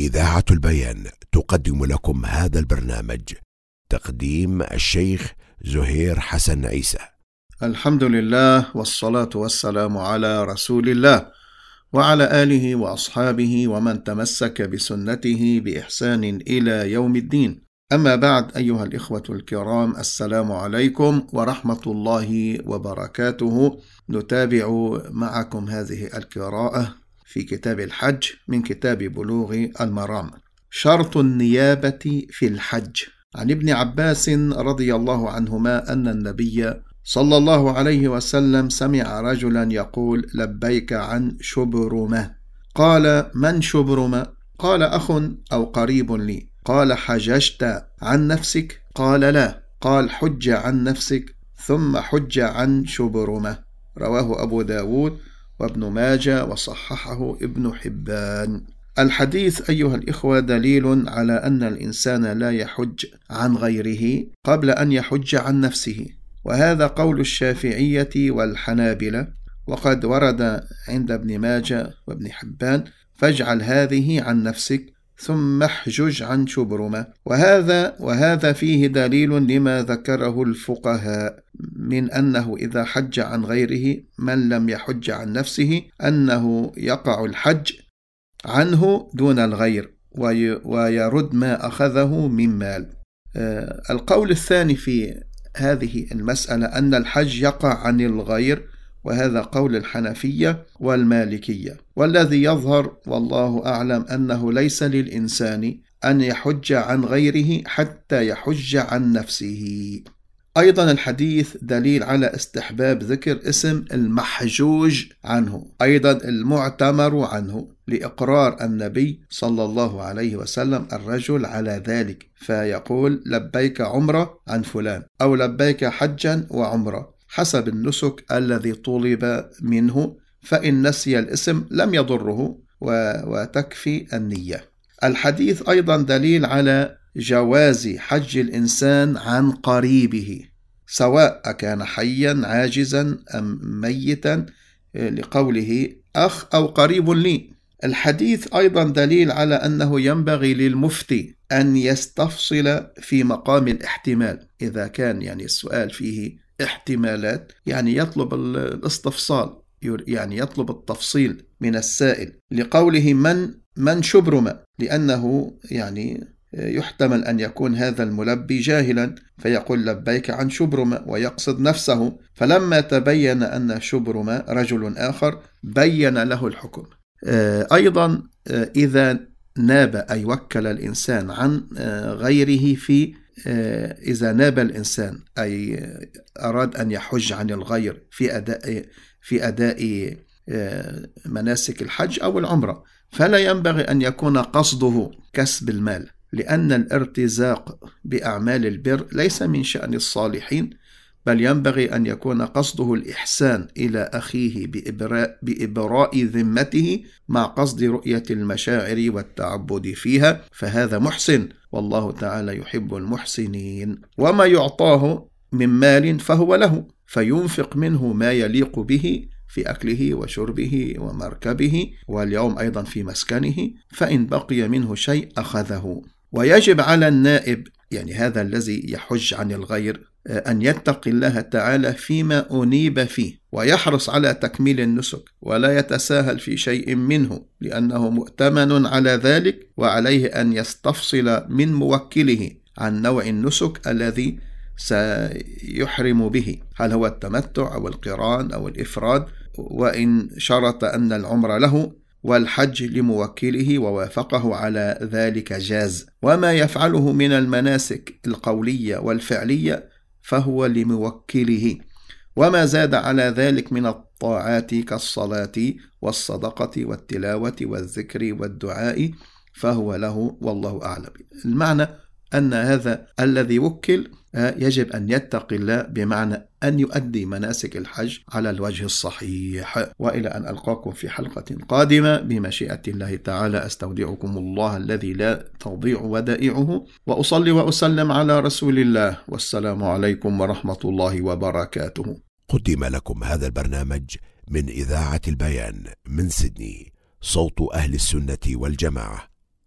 إذاعة البيان تقدم لكم هذا البرنامج تقديم الشيخ زهير حسن عيسى. الحمد لله والصلاة والسلام على رسول الله وعلى آله وأصحابه ومن تمسك بسنته بإحسان إلى يوم الدين. أما بعد أيها الإخوة الكرام السلام عليكم ورحمة الله وبركاته. نتابع معكم هذه القراءة في كتاب الحج من كتاب بلوغ المرام. شرط النيابة في الحج. عن ابن عباس رضي الله عنهما أن النبي صلى الله عليه وسلم سمع رجلا يقول لبيك عن شبرمة قال من شبرمة؟ قال أخ أو قريب لي قال حججت عن نفسك؟ قال لا قال حج عن نفسك ثم حج عن شبرمة رواه أبو داود وابن ماجه وصححه ابن حبان. الحديث أيها الإخوة دليل على أن الإنسان لا يحج عن غيره قبل أن يحج عن نفسه وهذا قول الشافعية والحنابلة. وقد ورد عند ابن ماجه وابن حبان فاجعل هذه عن نفسك ثم احجج عن شبرمة. وهذا وهذا فيه دليل لما ذكره الفقهاء من أنه إذا حج عن غيره من لم يحج عن نفسه أنه يقع الحج عنه دون الغير ويرد ما أخذه من مال. آه، القول الثاني في هذه المسألة أن الحج يقع عن الغير وهذا قول الحنفية والمالكية. والذي يظهر والله أعلم أنه ليس للإنسان أن يحج عن غيره حتى يحج عن نفسه. أيضا الحديث دليل على استحباب ذكر اسم المحجوج عنه. أيضا المعتمر عنه لإقرار النبي صلى الله عليه وسلم الرجل على ذلك فيقول لبيك عمرة عن فلان أو لبيك حجا وعمرة. حسب النسك الذي طلب منه فإن نسي الاسم لم يضره وتكفي النية. الحديث أيضا دليل على جواز حج الإنسان عن قريبه سواء كان حيا عاجزا أم ميتا لقوله أخ أو قريب لي. الحديث أيضا دليل على أنه ينبغي للمفتي أن يستفصل في مقام الاحتمال إذا كان يعني السؤال فيه احتمالات يعني يطلب الاستفصال يعني يطلب التفصيل من السائل. لقوله من من شبرم لأنه يعني يحتمل أن يكون هذا الملبي جاهلا فيقول لبيك عن شبرم ويقصد نفسه. فلما تبين أن شبرم رجل آخر بين له الحكم. آه، أيضا آه، إذا ناب أي وكل الإنسان عن آه، غيره في إذا ناب الإنسان أي أراد أن يحج عن الغير في أداء في أداء مناسك الحج أو العمرة فلا ينبغي أن يكون قصده كسب المال لأن الارتزاق بأعمال البر ليس من شأن الصالحين بل ينبغي أن يكون قصده الإحسان إلى أخيه بإبراء, بإبراء ذمته مع قصد رؤية المشاعر والتعبد فيها فهذا محسن. والله تعالى يحب المحسنين. وما يعطاه من مال فهو له فينفق منه ما يليق به في أكله وشربه ومركبه واليوم أيضا في مسكنه فإن بقي منه شيء أخذه. ويجب على النائب يعني هذا الذي يحج عن الغير أن يتقي الله تعالى فيما أنيب فيه ويحرص على تكميل النسك ولا يتساهل في شيء منه لأنه مؤتمن على ذلك وعليه أن يستفصل من موكله عن نوع النسك الذي سيحرم به. هل هو التمتع أو القران أو الإفراد؟ وإن شرط أن العمر له والحج لموكله ووافقه على ذلك جاز. وما يفعله من المناسك القولية والفعلية فهو لموكله. وما زاد على ذلك من الطاعات كالصلاة والصدقة والتلاوة والذكر والدعاء فهو له والله أعلم. المعنى أن هذا الذي وكل يجب أن يتقي الله بمعنى أن يؤدي مناسك الحج على الوجه الصحيح. وإلى أن ألقاكم في حلقة قادمة بمشيئة الله تعالى أستودعكم الله الذي لا تضيع ودائعه وأصلي وأسلم على رسول الله. والسلام عليكم ورحمة الله وبركاته. قدم لكم هذا البرنامج من إذاعة البيان من سيدني صوت أهل السنة والجماعة.